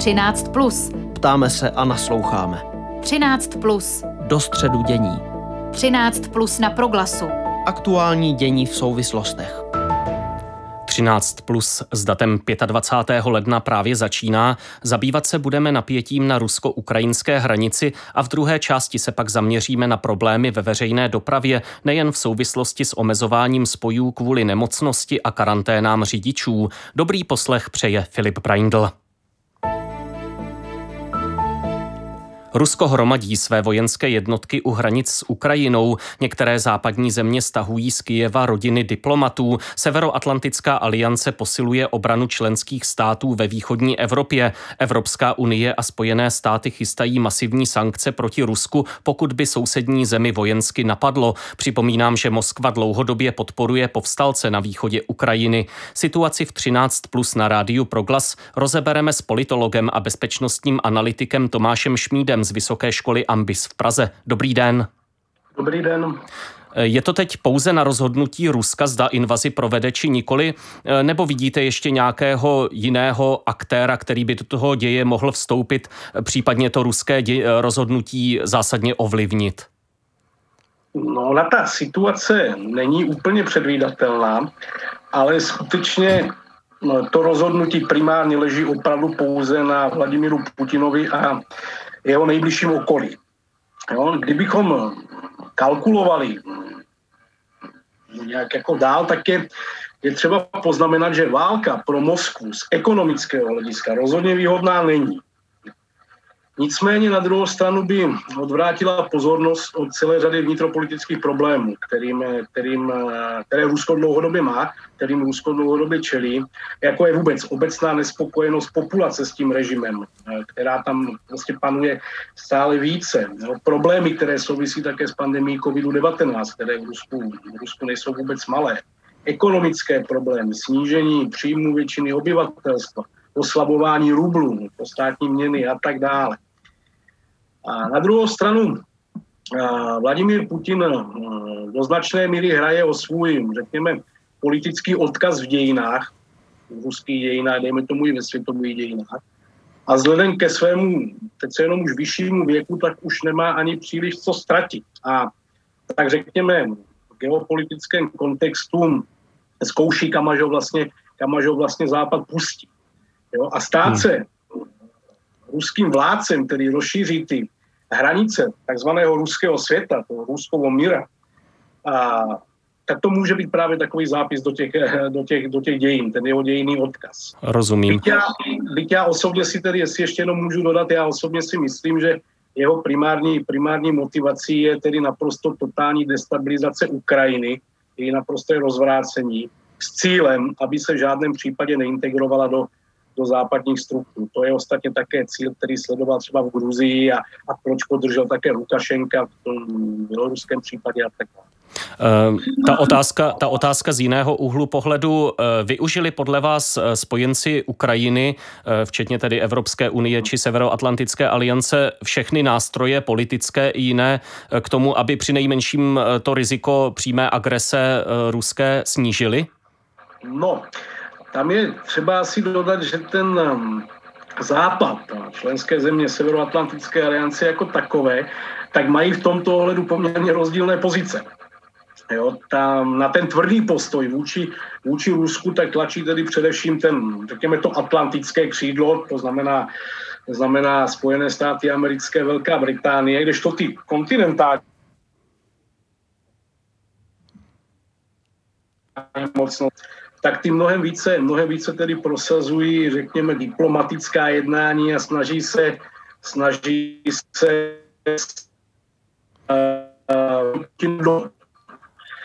13. Plus. Ptáme se a nasloucháme. 13. Plus. Do středu dění. 13. Plus na proglasu. Aktuální dění v souvislostech. 13 plus s datem 25. ledna právě začíná. Zabývat se budeme napětím na rusko-ukrajinské hranici a v druhé části se pak zaměříme na problémy ve veřejné dopravě, nejen v souvislosti s omezováním spojů kvůli nemocnosti a karanténám řidičů. Dobrý poslech přeje Filip Braindl. Rusko hromadí své vojenské jednotky u hranic s Ukrajinou. Některé západní země stahují z Kijeva rodiny diplomatů. Severoatlantická aliance posiluje obranu členských států ve východní Evropě. Evropská unie a Spojené státy chystají masivní sankce proti Rusku, pokud by sousední zemi vojensky napadlo. Připomínám, že Moskva dlouhodobě podporuje povstalce na východě Ukrajiny. Situaci v 13 plus na rádiu Proglas rozebereme s politologem a bezpečnostním analytikem Tomášem Šmídem z Vysoké školy Ambis v Praze. Dobrý den. Dobrý den. Je to teď pouze na rozhodnutí Ruska, zda invazi provede či nikoli, nebo vidíte ještě nějakého jiného aktéra, který by do toho děje mohl vstoupit, případně to ruské dě- rozhodnutí zásadně ovlivnit? No, ona ta situace není úplně předvídatelná, ale skutečně no, to rozhodnutí primárně leží opravdu pouze na Vladimíru Putinovi a jeho nejbližším okolí. Jo, kdybychom kalkulovali nějak jako dál, tak je, je třeba poznamenat, že válka pro Moskvu z ekonomického hlediska rozhodně výhodná není. Nicméně na druhou stranu by odvrátila pozornost od celé řady vnitropolitických problémů, kterým, kterým, které Rusko dlouhodobě má, kterým Rusko dlouhodobě čelí, jako je vůbec obecná nespokojenost populace s tím režimem, která tam prostě panuje stále více. No, problémy, které souvisí také s pandemí COVID-19, které v Rusku, v Rusku nejsou vůbec malé. Ekonomické problémy, snížení příjmu většiny obyvatelstva, oslabování rublu, státní měny a tak dále. A na druhou stranu Vladimír Putin do značné míry hraje o svůj, řekněme, politický odkaz v dějinách, v ruských dějinách, dejme tomu i ve světových dějinách. A vzhledem ke svému, teď se jenom už vyššímu věku, tak už nemá ani příliš co ztratit. A tak řekněme, v geopolitickém kontextu zkouší, kam až ho vlastně, kam až ho vlastně Západ pustí. Jo? A stát hmm. se ruským vládcem, který rozšíří ty hranice takzvaného ruského světa, toho ruského míra, a, tak to může být právě takový zápis do těch, do těch, do těch dějin, ten jeho dějinný odkaz. Rozumím. Byť já, byť já osobně si tedy, jestli ještě jenom můžu dodat, já osobně si myslím, že jeho primární, primární motivací je tedy naprosto totální destabilizace Ukrajiny, její naprosté rozvrácení s cílem, aby se v žádném případě neintegrovala do do západních struktur. To je ostatně také cíl, který sledoval třeba v Gruzii a, a proč podržel také Lukašenka v tom běloruském případě a tak dále. Uh, ta otázka, ta otázka z jiného úhlu pohledu. Uh, využili podle vás uh, spojenci Ukrajiny, včetně tedy Evropské unie či Severoatlantické aliance, všechny nástroje politické i jiné k tomu, aby při nejmenším to riziko přímé agrese ruské snížili? No, tam je třeba asi dodat, že ten um, západ, členské země Severoatlantické aliance jako takové, tak mají v tomto ohledu poměrně rozdílné pozice. Jo, tam na ten tvrdý postoj vůči, vůči Rusku tak tlačí tedy především ten, řekněme to atlantické křídlo, to znamená, to znamená Spojené státy americké, Velká Británie, kdežto ty kontinentální mocnost tak ty mnohem více, mnohem více tedy prosazují, řekněme, diplomatická jednání a snaží se, snaží se uh,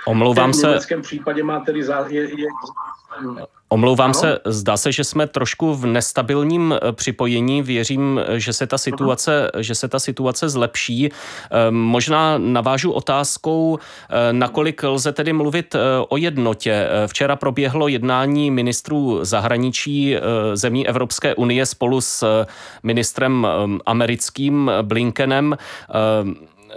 Omlouvám se. V případě má tedy zá, je, je, Omlouvám ano? se, zdá se, že jsme trošku v nestabilním eh, připojení. Věřím, že se ta situace, že se ta situace zlepší. Eh, možná navážu otázkou, eh, nakolik lze tedy mluvit o jednotě. Včera proběhlo jednání ministrů zahraničí zemí Evropské unie spolu s ministrem americkým Blinkenem.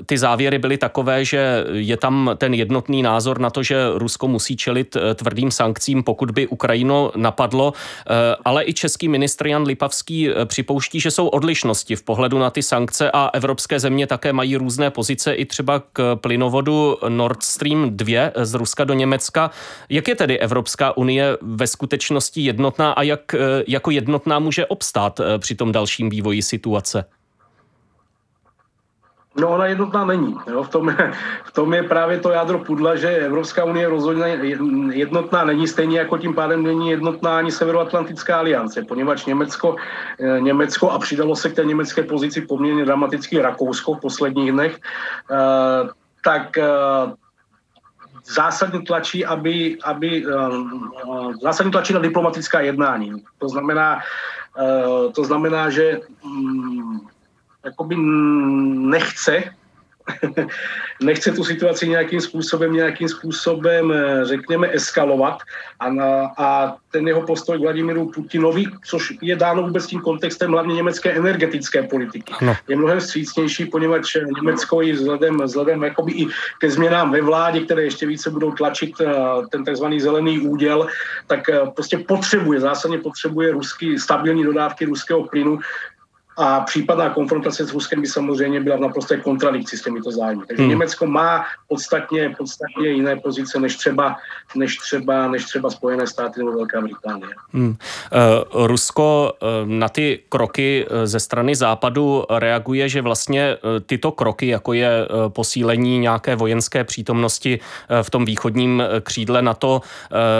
Ty závěry byly takové, že je tam ten jednotný názor na to, že Rusko musí čelit eh, tvrdým sankcím, pokud by Ukrajino napadlo, eh, ale i český ministr Jan Lipavský eh, připouští, že jsou odlišnosti v pohledu na ty sankce a evropské země také mají různé pozice i třeba k plynovodu Nord Stream 2 z Ruska do Německa. Jak je tedy Evropská unie ve skutečnosti jednotná a jak jako jednotná může obstát při tom dalším vývoji situace? No ona jednotná není. Jo? V, tom, v tom je právě to jádro pudla, že Evropská unie rozhodně jednotná není, stejně jako tím pádem není jednotná ani Severoatlantická aliance, poněvadž Německo, eh, Německo a přidalo se k té německé pozici poměrně dramaticky Rakousko v posledních dnech, eh, tak eh, zásadně tlačí, aby, aby zásadně tlačí na diplomatická jednání. To znamená, to znamená, že mm, jakoby nechce, nechce tu situaci nějakým způsobem, nějakým způsobem, eh, řekněme, eskalovat a, na, a ten jeho postoj Vladimíru Putinovi, což je dáno vůbec tím kontextem hlavně německé energetické politiky, ano. je mnohem vstřícnější, poněvadž Německo i vzhledem, vzhledem jakoby i ke změnám ve vládě, které ještě více budou tlačit eh, ten takzvaný zelený úděl, tak eh, prostě potřebuje, zásadně potřebuje ruský, stabilní dodávky ruského plynu, a případná konfrontace s Ruskem by samozřejmě byla v naprosté kontradikci s těmito zájmy. Takže hmm. Německo má podstatně, podstatně jiné pozice než třeba, než třeba, než třeba Spojené státy nebo Velká Británie. Hmm. Uh, Rusko uh, na ty kroky uh, ze strany západu reaguje, že vlastně tyto kroky, jako je posílení nějaké vojenské přítomnosti v tom východním křídle NATO,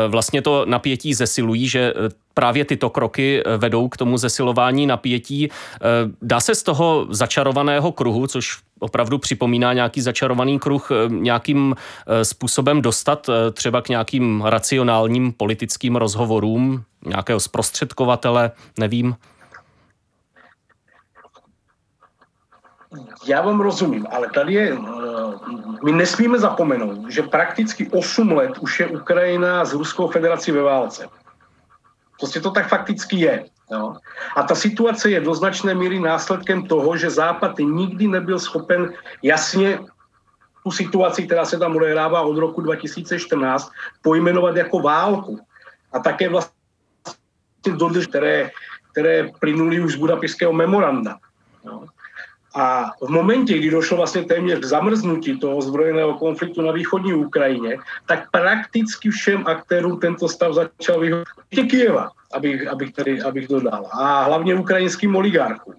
vlastně to napětí zesilují, že právě tyto kroky eh, vedou k tomu zesilování napětí. Eh, dá se z toho začarovaného kruhu, což opravdu připomíná nějaký začarovaný kruh, eh, nějakým způsobem dostat třeba k nějakým racionálním politickým rozhovorům, nějakého zprostředkovatele, nevím. Já vám rozumím, ale tady je, my nesmíme zapomenout, že prakticky 8 let už je Ukrajina s Ruskou federací ve válce. Prostě to tak fakticky je. Jo. A ta situace je do značné míry následkem toho, že Západ nikdy nebyl schopen jasně tu situaci, která se tam odehrává od roku 2014, pojmenovat jako válku. A také vlastně dodrž, které, které plynuly už z Budapešského memoranda. Jo. A v momentě, kdy došlo vlastně téměř k zamrznutí toho zbrojeného konfliktu na východní Ukrajině, tak prakticky všem aktérům tento stav začal vyhodit Kijeva, abych, abych, tady, abych dodal. A hlavně ukrajinským oligarchům.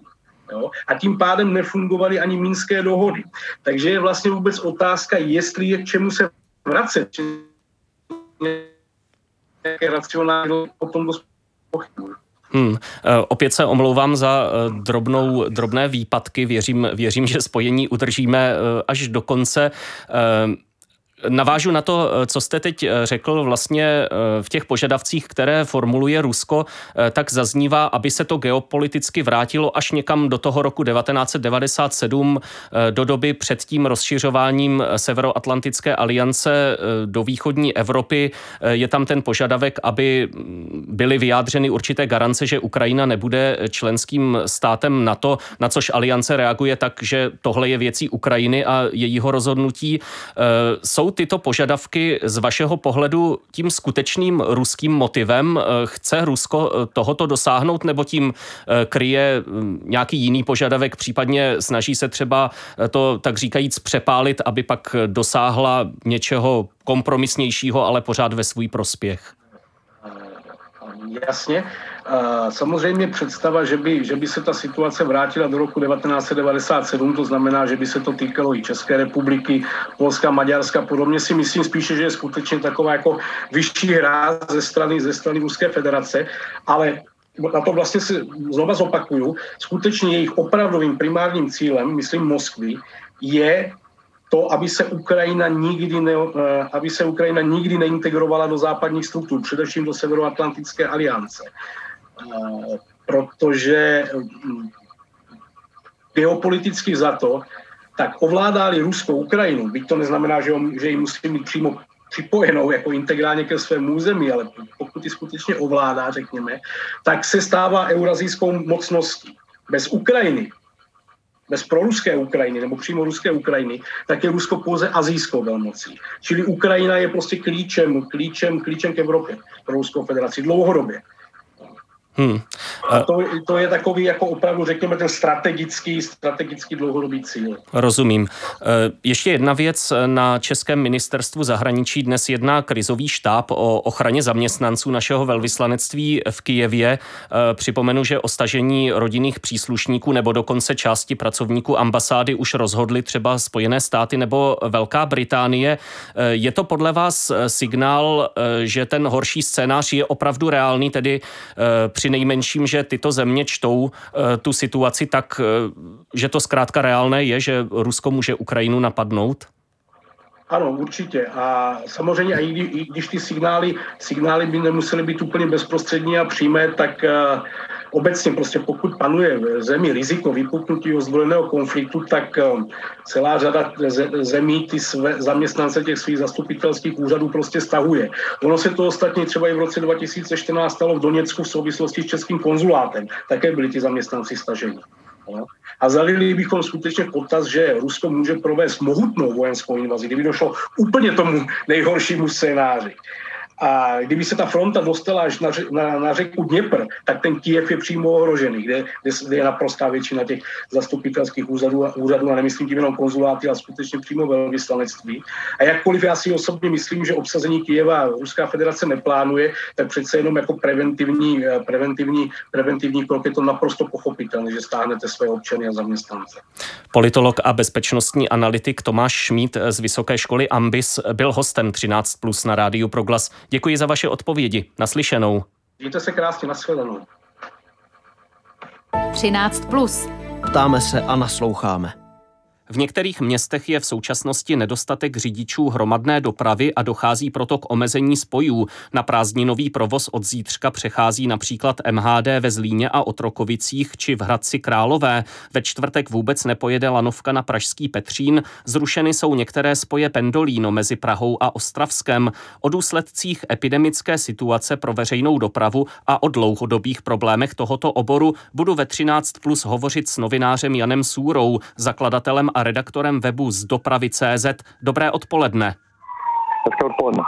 Jo? A tím pádem nefungovaly ani minské dohody. Takže je vlastně vůbec otázka, jestli je k čemu se vracet. Nějaké racionální dost pochybuji. Hmm. Opět se omlouvám za eh, drobnou, drobné výpadky. Věřím, věřím, že spojení udržíme eh, až do konce. Navážu na to, eh, co jste teď eh, řekl, vlastně eh, v těch požadavcích, které formuluje Rusko, tak zaznívá, aby se to geopoliticky vrátilo až někam do toho roku 1997, do doby před tím rozšiřováním Severoatlantické aliance do východní Evropy. Je tam ten požadavek, aby mm, byly vyjádřeny určité garance, že Ukrajina nebude členským státem NATO, na což aliance reaguje tak, že tohle je věcí Ukrajiny a jejího rozhodnutí. Jsou tyto požadavky z vašeho pohledu tím skutečným ruským motivem? Eh, chce Rusko eh, tohoto dosáhnout nebo tím eh, kryje hm, nějaký jiný požadavek, případně snaží se třeba to tak říkajíc přepálit, aby pak dosáhla něčeho kompromisnějšího, ale pořád ve svůj prospěch? Jasně. Samozřejmě představa, že by, že by se ta situace vrátila do roku 1997, to znamená, že by se to týkalo i České republiky, Polska, Maďarska, podobně si myslím spíše, že je skutečně taková jako vyšší hra ze strany, ze strany Ruské federace, ale na to vlastně si znova zopakuju, skutečně jejich opravdovým primárním cílem, myslím Moskvy, je to, aby se Ukrajina nikdy, ne, eh, aby se Ukrajina nikdy neintegrovala do západních struktur, především do Severoatlantické aliance. Protože hm, geopoliticky za to, tak ovládali Ruskou Ukrajinu, byť to neznamená, že, že ji musí mít přímo připojenou jako integrálně ke svému území, ale pokud ji skutečně ovládá, řekněme, tak se stává eurazijskou mocností. Bez Ukrajiny bez proruské Ukrajiny nebo přímo ruské Ukrajiny, tak je Rusko pouze azijskou velmocí. Čili Ukrajina je prostě klíčem, klíčem, klíčem k Evropě pro Ruskou federaci dlouhodobě. Hmm. A to, to je takový jako opravdu, řekněme, ten strategický, strategický dlouhodobý cíl. Rozumím. E, ještě jedna věc. Na Českém ministerstvu zahraničí dnes jedná krizový štáb o ochraně zaměstnanců našeho velvyslanectví v Kijevě. E, připomenu, že o stažení rodinných příslušníků nebo dokonce části pracovníků ambasády už rozhodly třeba Spojené státy nebo Velká Británie. E, je to podle vás signál, že ten horší scénář je opravdu reálný, tedy při nejmenším, že tyto země čtou eh, tu situaci tak, eh, že to zkrátka reálné je, že Rusko může Ukrajinu napadnout? Ano, určitě. A samozřejmě, i, i když ty signály, signály by nemusely být úplně bezprostřední a přímé, tak uh, obecně prostě pokud panuje v zemi riziko vypuknutí ozbrojeného konfliktu, tak um, celá řada zemí ty své zaměstnance těch svých zastupitelských úřadů prostě stahuje. Ono se to ostatně třeba i v roce 2014 stalo v Doněcku v souvislosti s českým konzulátem. Také byli ti zaměstnanci staženi. A zalili bychom skutečně potaz, že Rusko může provést mohutnou vojenskou invazi, kdyby došlo úplně tomu nejhoršímu scénáři. A kdyby se ta fronta dostala až na, na, na řeku Dněpr, tak ten Kiev je přímo ohrožený, kde, kde je naprostá většina těch zastupitelských úřadů, úřadů a nemyslím tím jenom konzuláty, ale skutečně přímo velvyslanectví. A jakkoliv já si osobně myslím, že obsazení Kijeva Ruská federace neplánuje, tak přece jenom jako preventivní, eh, preventivní, preventivní krok je to naprosto pochopitelné, že stáhnete své občany a zaměstnance. Politolog a bezpečnostní analytik Tomáš Šmít z Vysoké školy Ambis byl hostem 13 plus na rádiu Proglas. Děkuji za vaše odpovědi. Naslyšenou. Mějte se krásně, nashledanou. 13 plus. Ptáme se a nasloucháme. V některých městech je v současnosti nedostatek řidičů hromadné dopravy a dochází proto k omezení spojů. Na prázdninový provoz od zítřka přechází například MHD ve Zlíně a Otrokovicích či v Hradci Králové. Ve čtvrtek vůbec nepojede lanovka na Pražský Petřín. Zrušeny jsou některé spoje Pendolíno mezi Prahou a Ostravskem. O důsledcích epidemické situace pro veřejnou dopravu a o dlouhodobých problémech tohoto oboru budu ve 13 plus hovořit s novinářem Janem Súrou, zakladatelem a a redaktorem webu z dopravy.cz. Dobré odpoledne. Dobré odpoledne.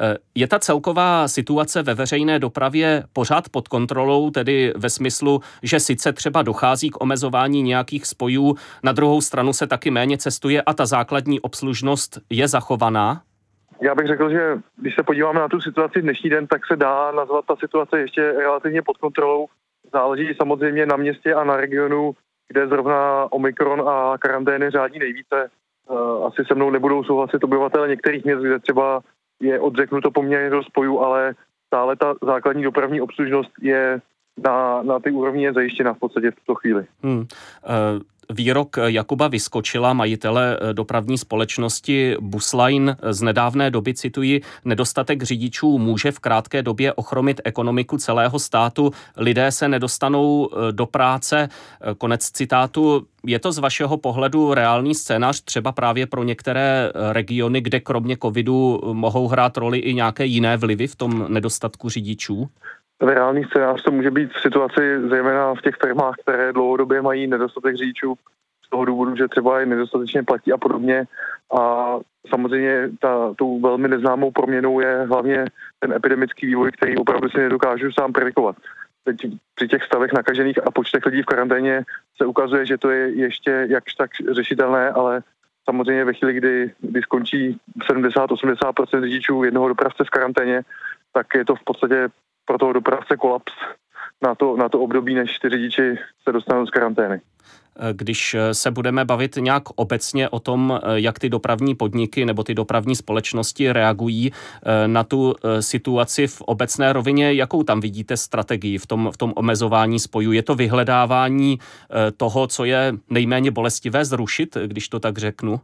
Eh, je ta celková situace ve veřejné dopravě pořád pod kontrolou, tedy ve smyslu, že sice třeba dochází k omezování nějakých spojů, na druhou stranu se taky méně cestuje a ta základní obslužnost je zachovaná? Já bych řekl, že když se podíváme na tu situaci dnešní den, tak se dá nazvat ta situace ještě relativně pod kontrolou. Záleží samozřejmě na městě a na regionu, kde zrovna Omikron a karantény řádí nejvíce. Eh, asi se mnou nebudou souhlasit obyvatele některých měst, kde třeba je odřeknuto poměrně do spojů, ale stále ta základní dopravní obslužnost je na, na ty úrovni je zajištěna v podstatě v tuto chvíli. Hmm. Uh, Výrok Jakuba Vyskočila, majitele eh, dopravní společnosti Busline z nedávné doby, cituji, nedostatek řidičů může v krátké době ochromit ekonomiku celého státu, lidé se nedostanou eh, do práce, eh, konec citátu. Je to z vašeho pohledu reálný scénář třeba právě pro některé regiony, kde kromě covidu mohou hrát roli i nějaké jiné vlivy v tom nedostatku řidičů? Reálný scénář to může být v situaci zejména v těch firmách, které dlouhodobě mají nedostatek řidičů z toho důvodu, že třeba je nedostatečně platí a podobně. A samozřejmě ta, tou velmi neznámou proměnou je hlavně ten epidemický vývoj, který opravdu si nedokážu sám predikovat. Teď při těch stavech nakažených a počtech lidí v karanténě se ukazuje, že to je ještě jakž tak řešitelné, ale samozřejmě ve chvíli, kdy, kdy skončí 70-80% řidičů jednoho dopravce v karanténě, tak je to v podstatě pro toho dopravce kolaps na to, na to období, než ty řidiči se dostanou z karantény. Když se budeme bavit nějak obecně o tom, jak ty dopravní podniky nebo ty dopravní společnosti reagují eh, na tu eh, situaci v obecné rovině, jakou tam vidíte strategii v tom, v tom omezování spojů? Je to vyhledávání eh, toho, co je nejméně bolestivé zrušit, když to tak řeknu?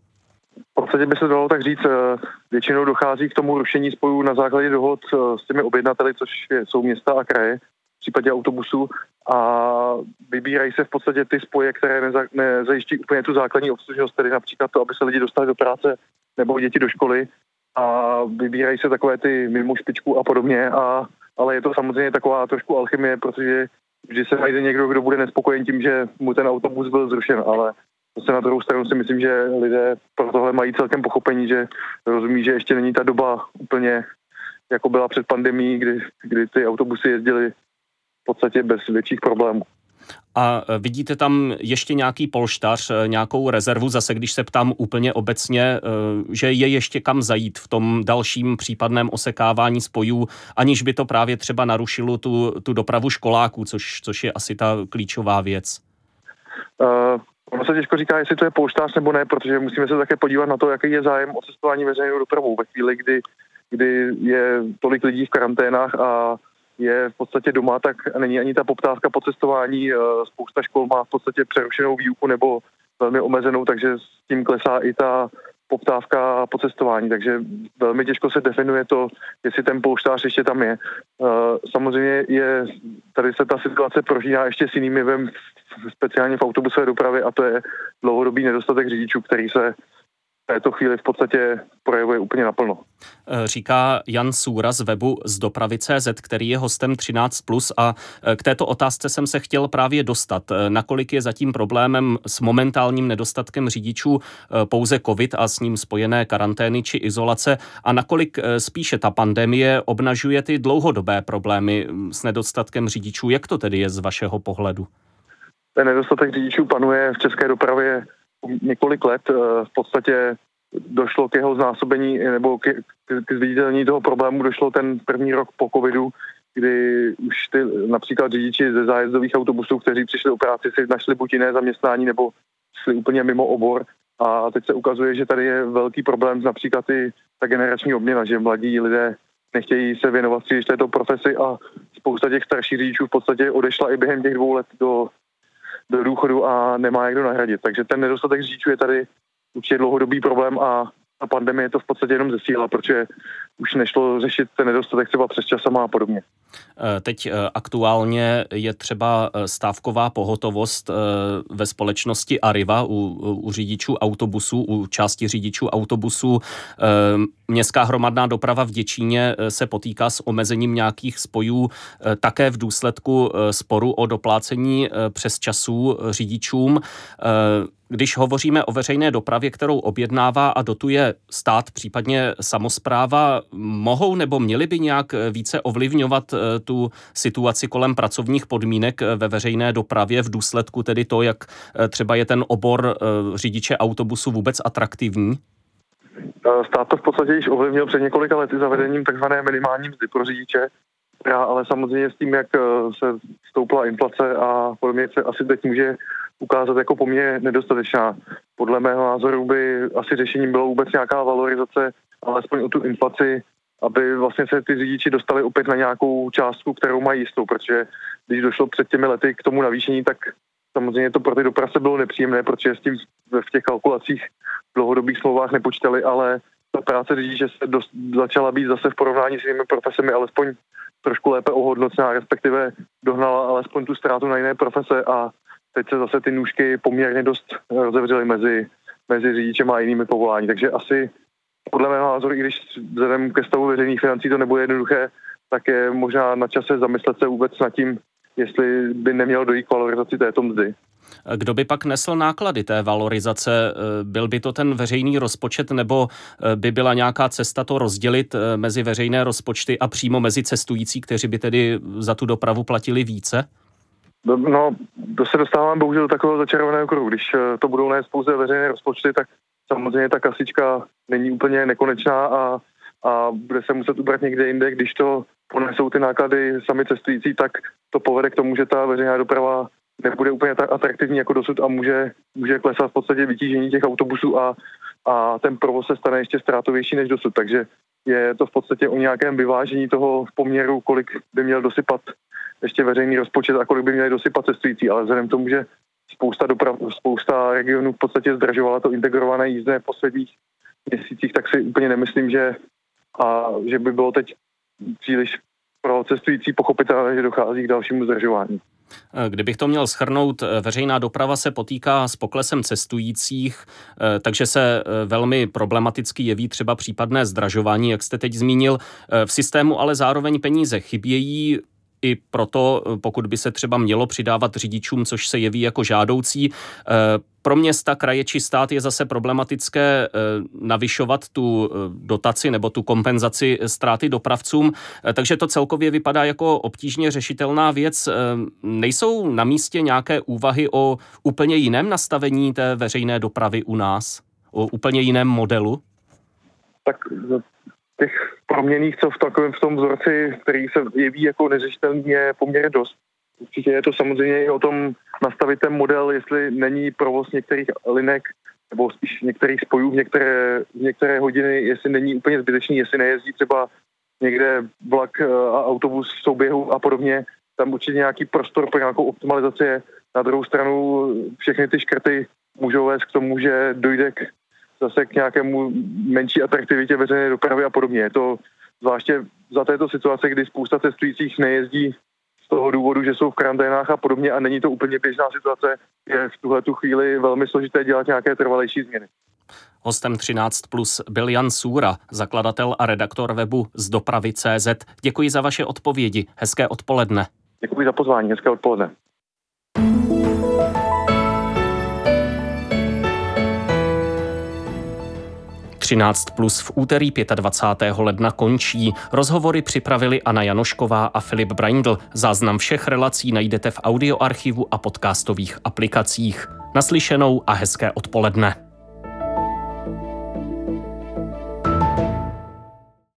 V podstatě by se dalo tak říct, eh, většinou dochází k tomu rušení spojů na základě dohod eh, s těmi objednateli, což jsou města a kraje v případě autobusů a vybírají se v podstatě ty spoje, které neza, nezajiští úplně tu základní obslužnost, tedy například to, aby se lidi dostali do práce nebo děti do školy a vybírají se takové ty mimo špičku a podobně, a, ale je to samozřejmě taková trošku alchymie, protože vždy se najde někdo, kdo bude nespokojen tím, že mu ten autobus byl zrušen, ale Zase na druhou stranu si myslím, že lidé pro tohle mají celkem pochopení, že rozumí, že ještě není ta doba úplně jako byla před pandemí, kdy, kdy ty autobusy jezdily v podstatě bez větších problémů. A e, vidíte tam ještě nějaký polštař, e, nějakou rezervu, zase když se ptám úplně obecně, e, že je ještě kam zajít v tom dalším případném osekávání spojů, aniž by to právě třeba narušilo tu, tu dopravu školáků, což, což je asi ta klíčová věc. Uh, ono se těžko říká, jestli to je polštář nebo ne, protože musíme se také podívat na to, jaký je zájem o cestování veřejnou dopravou. Ve chvíli, kdy, kdy je tolik lidí v karanténách a je v podstatě doma, tak není ani ta poptávka po cestování. Eh, spousta škol má v podstatě přerušenou výuku nebo velmi omezenou, takže s tím klesá i ta poptávka po cestování, takže velmi těžko se definuje to, jestli ten polštář ještě tam je. Eh, samozřejmě je, tady se ta situace prožívá ještě s jinými vem, speciálně v autobusové dopravě a to je dlouhodobý nedostatek řidičů, který se této chvíli v podstatě projevuje úplně naplno. Eh, říká Jan Sůra z webu z dopravy.cz, který je hostem 13+, a eh, k této otázce jsem se chtěl právě dostat. Eh, nakolik je zatím problémem s momentálním nedostatkem řidičů pouze covid a s ním spojené karantény či izolace a nakolik spíše ta pandemie obnažuje ty dlouhodobé problémy s nedostatkem řidičů. Jak to tedy je z vašeho pohledu? Ten nedostatek řidičů panuje v české dopravě několik let eh, v podstatě došlo k jeho znásobení nebo k, k zviditelnění toho problému došlo ten první rok po covidu, kdy už ty například řidiči ze zájezdových autobusů, kteří přišli o práci, si našli buď jiné zaměstnání nebo šli úplně mimo obor. A teď se ukazuje, že tady je velký problém například i ta generační obměna, že mladí lidé nechtějí se věnovat příliš této profesi a spousta těch starších řidičů v podstatě odešla i během těch dvou let do do důchodu a nemá jak kdo nahradit. Takže ten nedostatek řidičů je tady určitě dlouhodobý problém a a pandemie to v podstatě jenom zesílila, protože už nešlo řešit ten nedostatek třeba přes časama a podobně. Eh, teď eh, aktuálně je třeba eh, stávková pohotovost ve společnosti Arriva u, u řidičů autobusů, u části řidičů autobusů. Městská hromadná doprava v Děčíně se potýká s omezením nějakých spojů také v důsledku sporu o doplácení přes časů řidičům. Když hovoříme o veřejné dopravě, kterou objednává a dotuje stát, případně samozpráva, mohou nebo měli by nějak více ovlivňovat eh, tu situaci kolem pracovních podmínek eh, ve veřejné dopravě v důsledku tedy to, jak eh, třeba je ten obor řidiče autobusu vůbec atraktivní? Stát to v podstatě již ovlivnil před několika lety zavedením tzv. minimální mzdy pro řidiče, já ale samozřejmě s tím, jak se stoupla inflace a podobně se asi teď může ukázat jako poměrně nedostatečná. Podle mého názoru by asi řešením bylo vůbec nějaká valorizace, alespoň o tu inflaci, aby vlastně se ty řidiči dostali opět na nějakou částku, kterou mají jistou, protože když došlo před těmi lety k tomu navýšení, tak samozřejmě to pro ty dopravce bylo nepříjemné, protože s tím v těch kalkulacích v dlouhodobých smlouvách nepočítali, ale ta práce řidiče se dost, začala být zase v porovnání s jinými profesemi alespoň trošku lépe ohodnocená, respektive dohnala alespoň tu ztrátu na jiné profese a teď se zase ty nůžky poměrně dost rozevřely mezi, mezi řidičem a jinými povolání. Takže asi podle mého názoru, i když vzhledem ke stavu veřejných financí to nebude jednoduché, tak je možná na čase zamyslet se vůbec nad tím, jestli by nemělo dojít k valorizaci této mzdy. Kdo by pak nesl náklady té valorizace? Byl by to ten veřejný rozpočet nebo by byla nějaká cesta to rozdělit mezi veřejné rozpočty a přímo mezi cestující, kteří by tedy za tu dopravu platili více? No, no, to se dostávám bohužel do takového začarovaného kruhu. Když eh, to budou nést pouze veřejné rozpočty, tak samozřejmě ta kasička není úplně nekonečná a, a bude se muset ubrat někde jinde. Když to ponesou ty náklady sami cestující, tak to povede k tomu, že ta veřejná doprava nebude úplně tak atraktivní jako dosud a může, může klesat v podstatě vytížení těch autobusů a, a ten provoz se stane ještě ztrátovější než dosud. Takže je to v podstatě o nějakém vyvážení toho poměru, kolik by měl dosypat ještě veřejný rozpočet a kolik by měli dosypat cestující, ale vzhledem k tomu, že spousta, doprav, spousta regionů v podstatě zdražovala to integrované jízdné v posledních měsících, tak si úplně nemyslím, že, a, že by bylo teď příliš pro cestující pochopitelné, že dochází k dalšímu zdržování. Kdybych to měl schrnout, veřejná doprava se potýká s poklesem cestujících, takže se velmi problematicky jeví třeba případné zdražování, jak jste teď zmínil. V systému ale zároveň peníze chybějí. I proto, pokud by se třeba mělo přidávat řidičům, což se jeví jako žádoucí. Pro města, kraje či stát je zase problematické navyšovat tu dotaci nebo tu kompenzaci ztráty dopravcům, takže to celkově vypadá jako obtížně řešitelná věc. Nejsou na místě nějaké úvahy o úplně jiném nastavení té veřejné dopravy u nás? O úplně jiném modelu? Tak těch proměných, co v takovém v tom vzorci, který se jeví jako neřešitelný, je poměrně dost. Určitě je to samozřejmě i o tom nastavit ten model, jestli není provoz některých linek nebo spíš některých spojů v některé, v některé hodiny, jestli není úplně zbytečný, jestli nejezdí třeba někde vlak eh, a autobus v souběhu a podobně. Tam určitě nějaký prostor pro nějakou optimalizaci je. Na druhou stranu všechny ty škrty můžou vést k tomu, že dojde k zase k nějakému menší atraktivitě veřejné dopravy a podobně. Je to zvláště za této situace, kdy spousta cestujících nejezdí z toho důvodu, že jsou v karanténách a podobně a není to úplně běžná situace, je v tuhle tu chvíli velmi složité dělat nějaké trvalejší změny. Hostem 13 plus byl Jan Sůra, zakladatel a redaktor webu z dopravy CZ. Děkuji za vaše odpovědi. Hezké odpoledne. Děkuji za pozvání. Hezké odpoledne. 13 plus v úterý 25. ledna končí. Rozhovory připravili Anna Janošková a Filip Braindl. Záznam všech relací najdete v audioarchivu a podcastových aplikacích. Naslyšenou a hezké odpoledne.